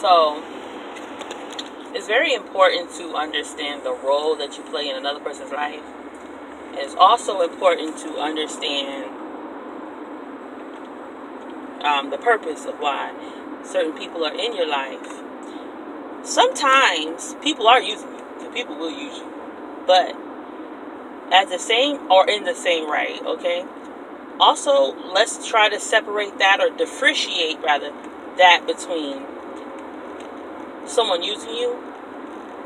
So it's very important to understand the role that you play in another person's life. And it's also important to understand um, the purpose of why certain people are in your life. Sometimes people are using you, people will use you, but at the same or in the same right, okay? Also, let's try to separate that or differentiate rather that between someone using you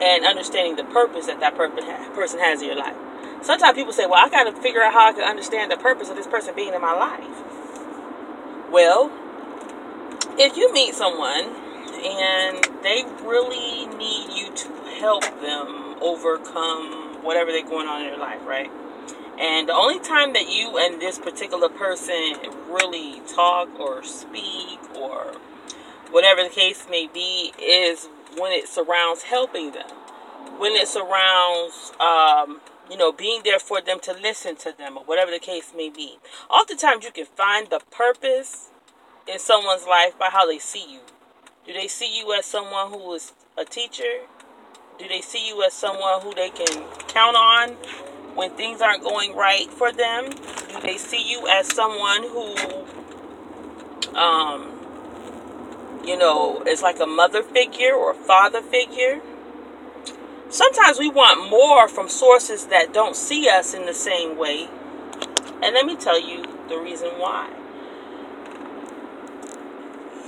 and understanding the purpose that that person has in your life. Sometimes people say, "Well, I got to figure out how I can understand the purpose of this person being in my life." Well, if you meet someone and they really need you to help them overcome whatever they're going on in their life, right? And the only time that you and this particular person really talk or speak or whatever the case may be is when it surrounds helping them, when it surrounds, um, you know, being there for them to listen to them or whatever the case may be. Oftentimes, you can find the purpose in someone's life by how they see you. Do they see you as someone who is a teacher? Do they see you as someone who they can count on when things aren't going right for them? Do they see you as someone who, um, you know, is like a mother figure or father figure? Sometimes we want more from sources that don't see us in the same way. And let me tell you the reason why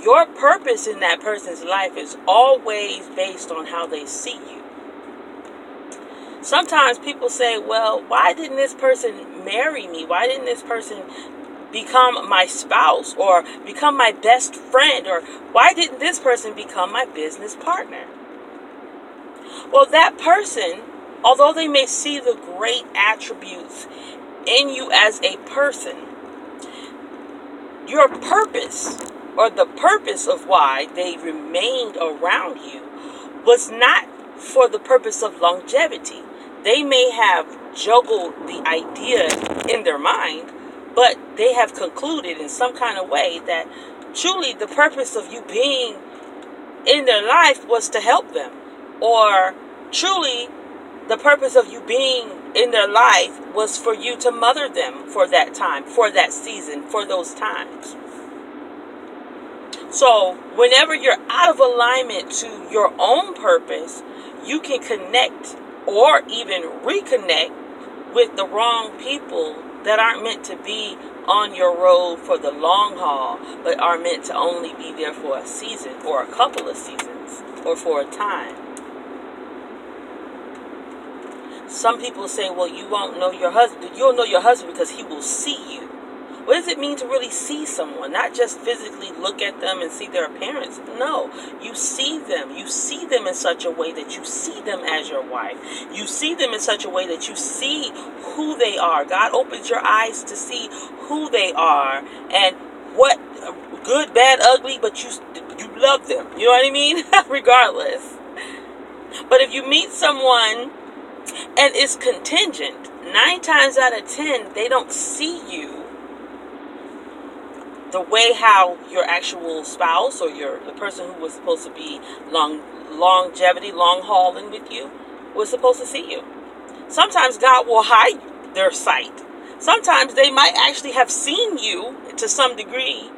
your purpose in that person's life is always based on how they see you. Sometimes people say, well, why didn't this person marry me? Why didn't this person become my spouse or become my best friend? Or why didn't this person become my business partner? Well, that person, although they may see the great attributes in you as a person, your purpose or the purpose of why they remained around you was not for the purpose of longevity. They may have juggled the idea in their mind, but they have concluded in some kind of way that truly the purpose of you being in their life was to help them, or truly the purpose of you being in their life was for you to mother them for that time, for that season, for those times. So, whenever you're out of alignment to your own purpose, you can connect or even reconnect with the wrong people that aren't meant to be on your road for the long haul, but are meant to only be there for a season or a couple of seasons or for a time. Some people say, well, you won't know your husband. You'll know your husband because he will see you. What does it mean to really see someone? Not just physically look at them and see their appearance. No, you see them. You see them in such a way that you see them as your wife. You see them in such a way that you see who they are. God opens your eyes to see who they are and what good, bad, ugly, but you you love them. You know what I mean? Regardless. But if you meet someone and it's contingent, nine times out of ten, they don't see you the way how your actual spouse or your the person who was supposed to be long longevity, long hauling with you, was supposed to see you. Sometimes God will hide their sight. Sometimes they might actually have seen you to some degree,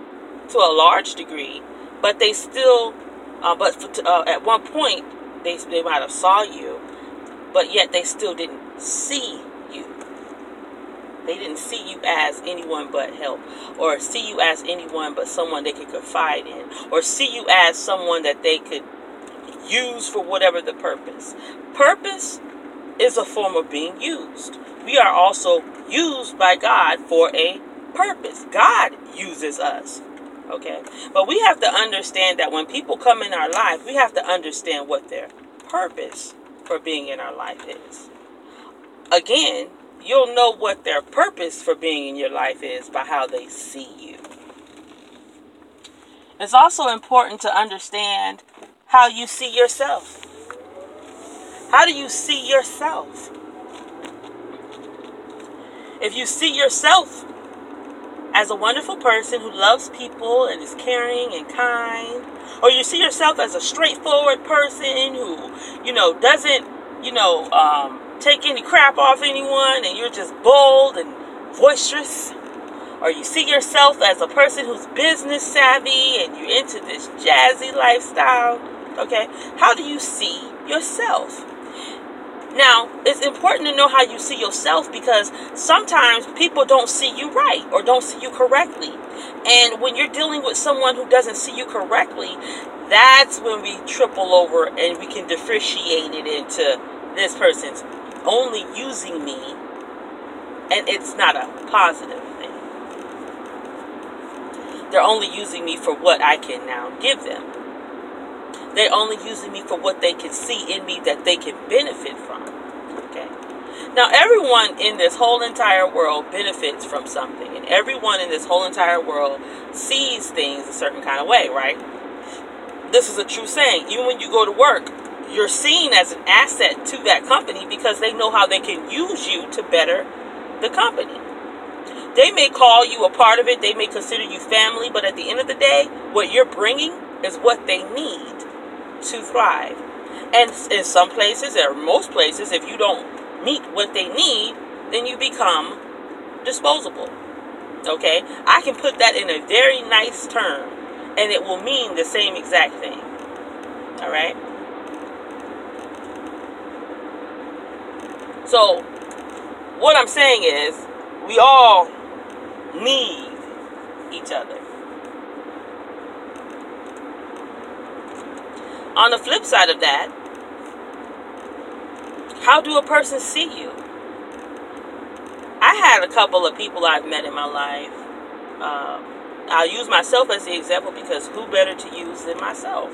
to a large degree, but they still, uh, but for, uh, at one point they they might have saw you, but yet they still didn't see they didn't see you as anyone but help, or see you as anyone but someone they could confide in, or see you as someone that they could use for whatever the purpose. Purpose is a form of being used. We are also used by God for a purpose. God uses us. Okay? But we have to understand that when people come in our life, we have to understand what their purpose for being in our life is. Again, you'll know what their purpose for being in your life is by how they see you. It's also important to understand how you see yourself. How do you see yourself? If you see yourself as a wonderful person who loves people and is caring and kind, or you see yourself as a straightforward person who, you know, doesn't, you know, um, take any crap off anyone and you're just bold and boisterous, or you see yourself as a person who's business savvy and you're into this jazzy lifestyle, okay? How do you see yourself? Now, it's important to know how you see yourself because sometimes people don't see you right or don't see you correctly. And when you're dealing with someone who doesn't see you correctly, that's when we triple over and we can differentiate it into this person's only using me and it's not a positive thing. They're only using me for what I can now give them. They're only using me for what they can see in me that they can benefit from. Okay. Now, everyone in this whole entire world benefits from something, and everyone in this whole entire world sees things a certain kind of way, right? This is a true saying. Even when you go to work, you're seen as an asset to that company because they know how they can use you to better the company. They may call you a part of it, they may consider you family, but at the end of the day, what you're bringing is what they need to thrive. And in some places, or most places, if you don't meet what they need, then you become disposable. Okay? I can put that in a very nice term, and it will mean the same exact thing. All right? So, what I'm saying is, we all need each other. On the flip side of that, how do a person see you? I had a couple of people I've met in my life. Um, I'll use myself as the example because who better to use than myself?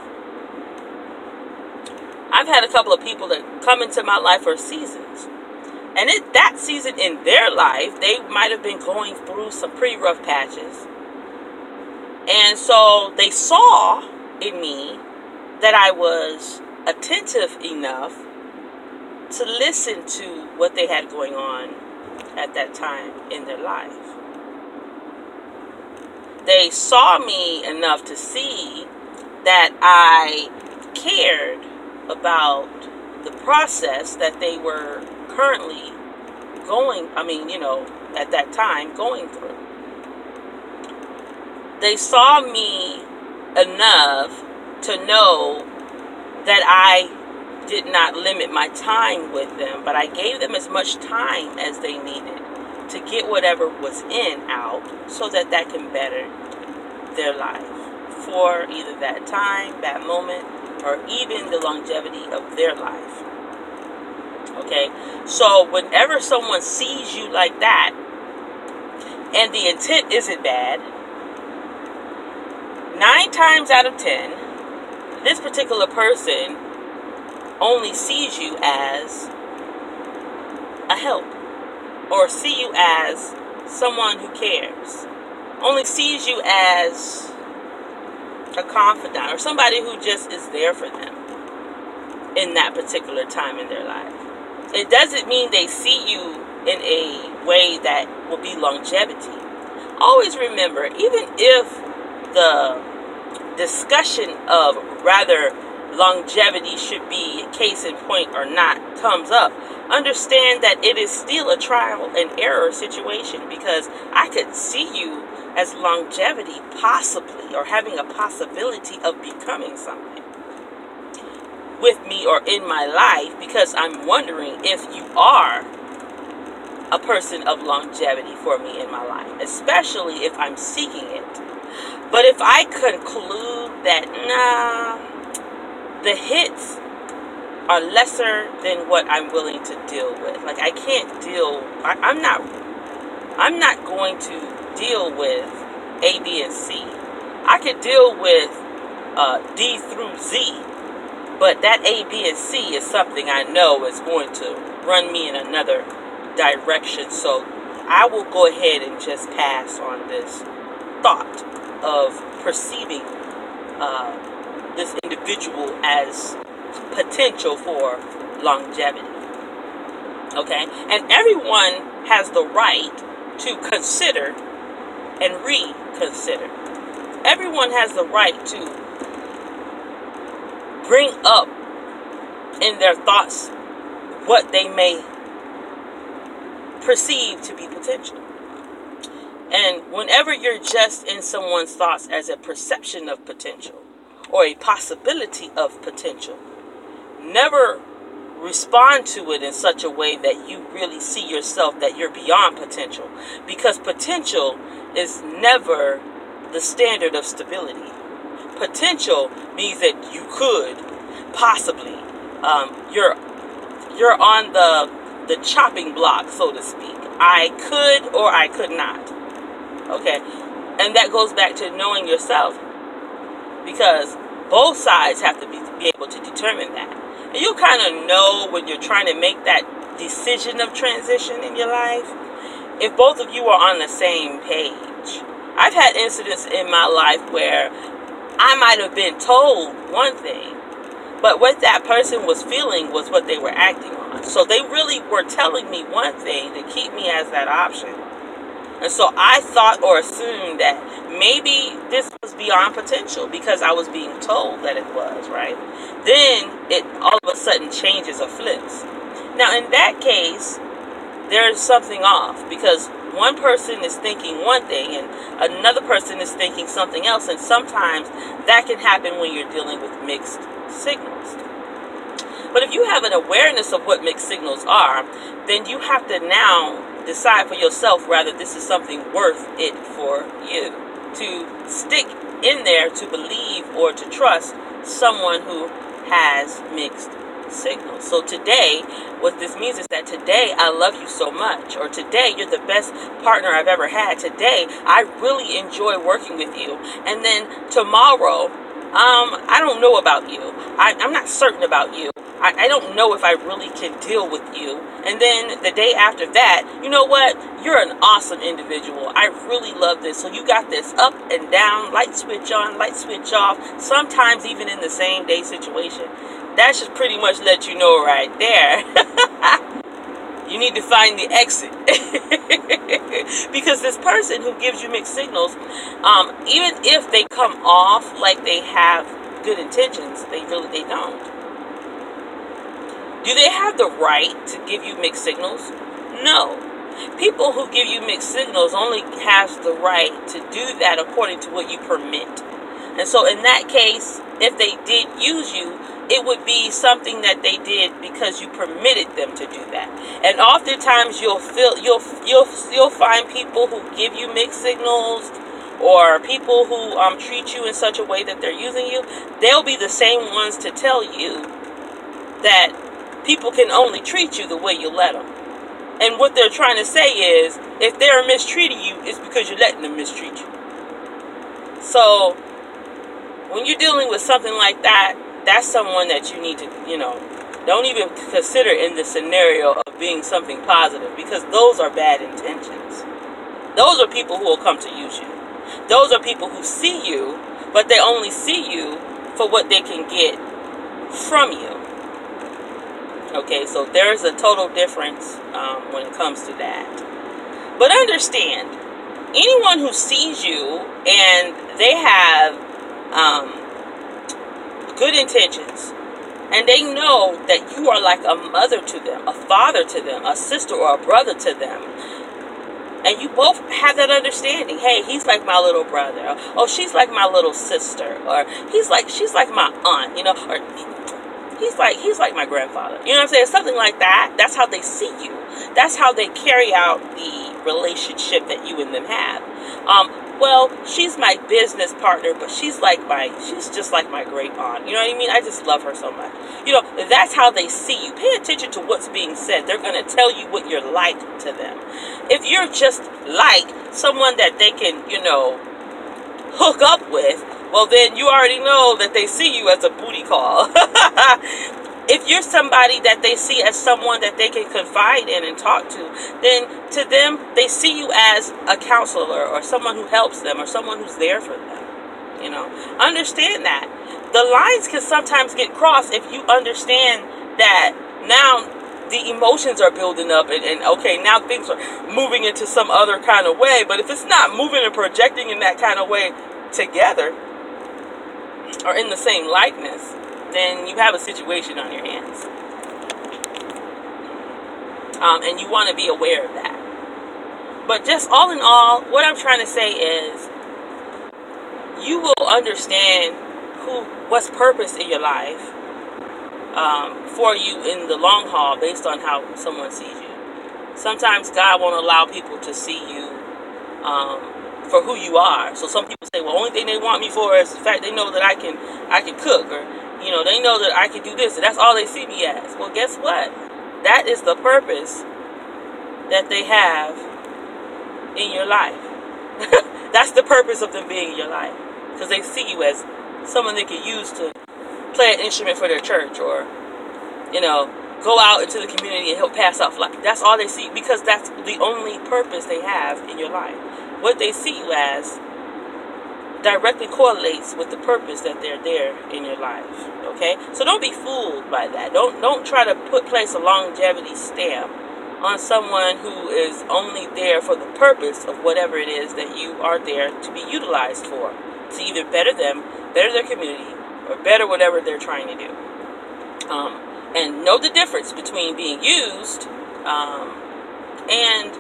I've had a couple of people that come into my life for seasons. And it, that season in their life, they might have been going through some pretty rough patches. And so they saw in me that I was attentive enough to listen to what they had going on at that time in their life. They saw me enough to see that I cared about the process that they were currently going, I mean, you know, at that time going through. They saw me enough to know that I did not limit my time with them, but I gave them as much time as they needed to get whatever was in out so that that can better their life for either that time, that moment, or even the longevity of their life. Okay? So, whenever someone sees you like that, and the intent isn't bad, nine times out of ten, this particular person only sees you as a help or see you as someone who cares, only sees you as a confidant or somebody who just is there for them in that particular time in their life it doesn't mean they see you in a way that will be longevity. Always remember, even if the discussion of rather longevity should be case in point or not comes up, understand that it is still a trial and error situation because I could see you as longevity possibly or having a possibility of becoming something with me or in my life because I'm wondering if you are a person of longevity for me in my life, especially if I'm seeking it. But if I conclude that, nah, the hits are lesser than what I'm willing to deal with. Like I can't deal. I, am not. I'm not going to deal with A, B, and C. I could deal with uh, D through Z, but that A, B, and C is something I know is going to run me in another direction. So I will go ahead and just pass on this thought of perceiving uh, this individual as potential for longevity. Okay? And everyone has the right to consider and reconsider. Everyone has the right to bring up in their thoughts what they may perceive to be potential. And whenever you're just in someone's thoughts as a perception of potential or a possibility of potential, never respond to it in such a way that you really see yourself that you're beyond potential. Because potential is never the standard of stability. Potential means that you could possibly. Um, you're you're on the the chopping block, so to speak. I could or I could not. Okay, and that goes back to knowing yourself, because both sides have to be, be able to determine that. And you kind of know when you're trying to make that decision of transition in your life if both of you are on the same page. I've had incidents in my life where I might have been told one thing but what that person was feeling was what they were acting on. So they really were telling me one thing to keep me as that option. And so I thought or assumed that maybe this was beyond potential because I was being told that it was, right? Then it all of a sudden changes or flips. Now, in that case, there's something off because one person is thinking one thing and another person is thinking something else. And sometimes that can happen when you're dealing with mixed signals. But if you have an awareness of what mixed signals are, then you have to now decide for yourself whether this is something worth it for you to stick in there to believe or to trust someone who has mixed signals. So today, what this means is that today I love you so much, or today you're the best partner I've ever had. Today I really enjoy working with you. And then tomorrow um, I don't know about you. I, am not certain about you. I, I don't know if I really can deal with you. And then the day after that, you know what? You're an awesome individual. I really love this. So you got this up and down, light switch on, light switch off, sometimes even in the same day situation. That should pretty much let you know right there. you need to find the exit. Because this person who gives you mixed signals um, even if they come off like they have good intentions they really they don't. Do they have the right to give you mixed signals? No. People who give you mixed signals only has the right to do that according to what you permit. And so in that case if they did use you it would be something that they did because you permitted them to do that. And oftentimes you'll feel you'll you'll you'll find people who give you mixed signals or people who um, treat you in such a way that they're using you. They'll be the same ones to tell you that people can only treat you the way you let them. And what they're trying to say is, if they're mistreating you, it's because you're letting them mistreat you. So, when you're dealing with something like that, that's someone that you need to, you know, don't even consider in the scenario of being something positive because those are bad intentions. Those are people who will come to use you. Those are people who see you, but they only see you for what they can get from you. Okay, so there's a total difference um, when it comes to that. But understand, anyone who sees you and they have um, good intentions, and they know that you are like a mother to them, a father to them, a sister or a brother to them. And you both have that understanding. Hey, he's like my little brother. Oh, she's like my little sister. Or he's like she's like my aunt, you know, or he's like he's like my grandfather. You know what I'm saying? Something like that. That's how they see you. That's how they carry out the relationship that you and them have. Um, well, she's my business partner, but she's like my, she's just like my great aunt. You know what I mean? I just love her so much. You know, that's how they see you. Pay attention to what's being said. They're going to tell you what you're like to them. If you're just like someone that they can, you know, hook up with, well, then you already know that they see you as a booty call. if you're somebody that they see as someone that they can confide in and talk to, then to them, they see you as a counselor or someone who helps them or someone who's there for them. You know, understand that. The lines can sometimes get crossed if you understand that now the emotions are building up and, and okay now things are moving into some other kind of way but if it's not moving and projecting in that kind of way together or in the same likeness then you have a situation on your hands um, and you want to be aware of that but just all in all what i'm trying to say is you will understand who what's purpose in your life um, for you in the long haul based on how someone sees you. Sometimes God won't allow people to see you um, for who you are. So some people say, "Well, only thing they want me for is the fact they know that I can I can cook, or you know, they know that I can do this, and that's all they see me as." Well, guess what? That is the purpose that they have in your life. that's the purpose of them being in your life because they see you as someone they can use to play an instrument for their church or, you know, go out into the community and help pass out flyers. That's all they see because that's the only purpose they have in your life. What they see you as directly correlates with the purpose that they're there in your life. Okay? So don't be fooled by that. Don't don't try to put place a longevity stamp on someone who is only there for the purpose of whatever it is that you are there to be utilized for. To either better them, better their community, or better whatever they're trying to do. Um, and know the difference between being used um, and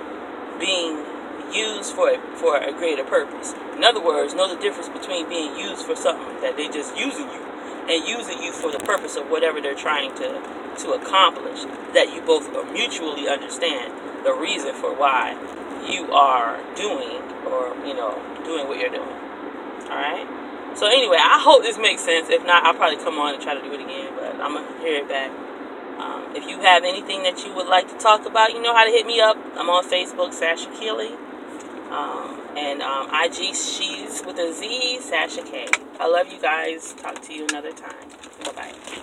being used for a, for a greater purpose. In other words, know the difference between being used for something that they just using you and using you for the purpose of whatever they're trying to to accomplish. That you both mutually understand the reason for why you are doing or you know doing what you're doing. All right. So anyway, I hope this makes sense. If not, I'll probably come on and try to do it again. But I'm gonna hear it back. Um, if you have anything that you would like to talk about, you know how to hit me up. I'm on Facebook, Sasha Keeley, um, and um, IG She's with a Z, Sasha K. I love you guys. Talk to you another time. Bye bye.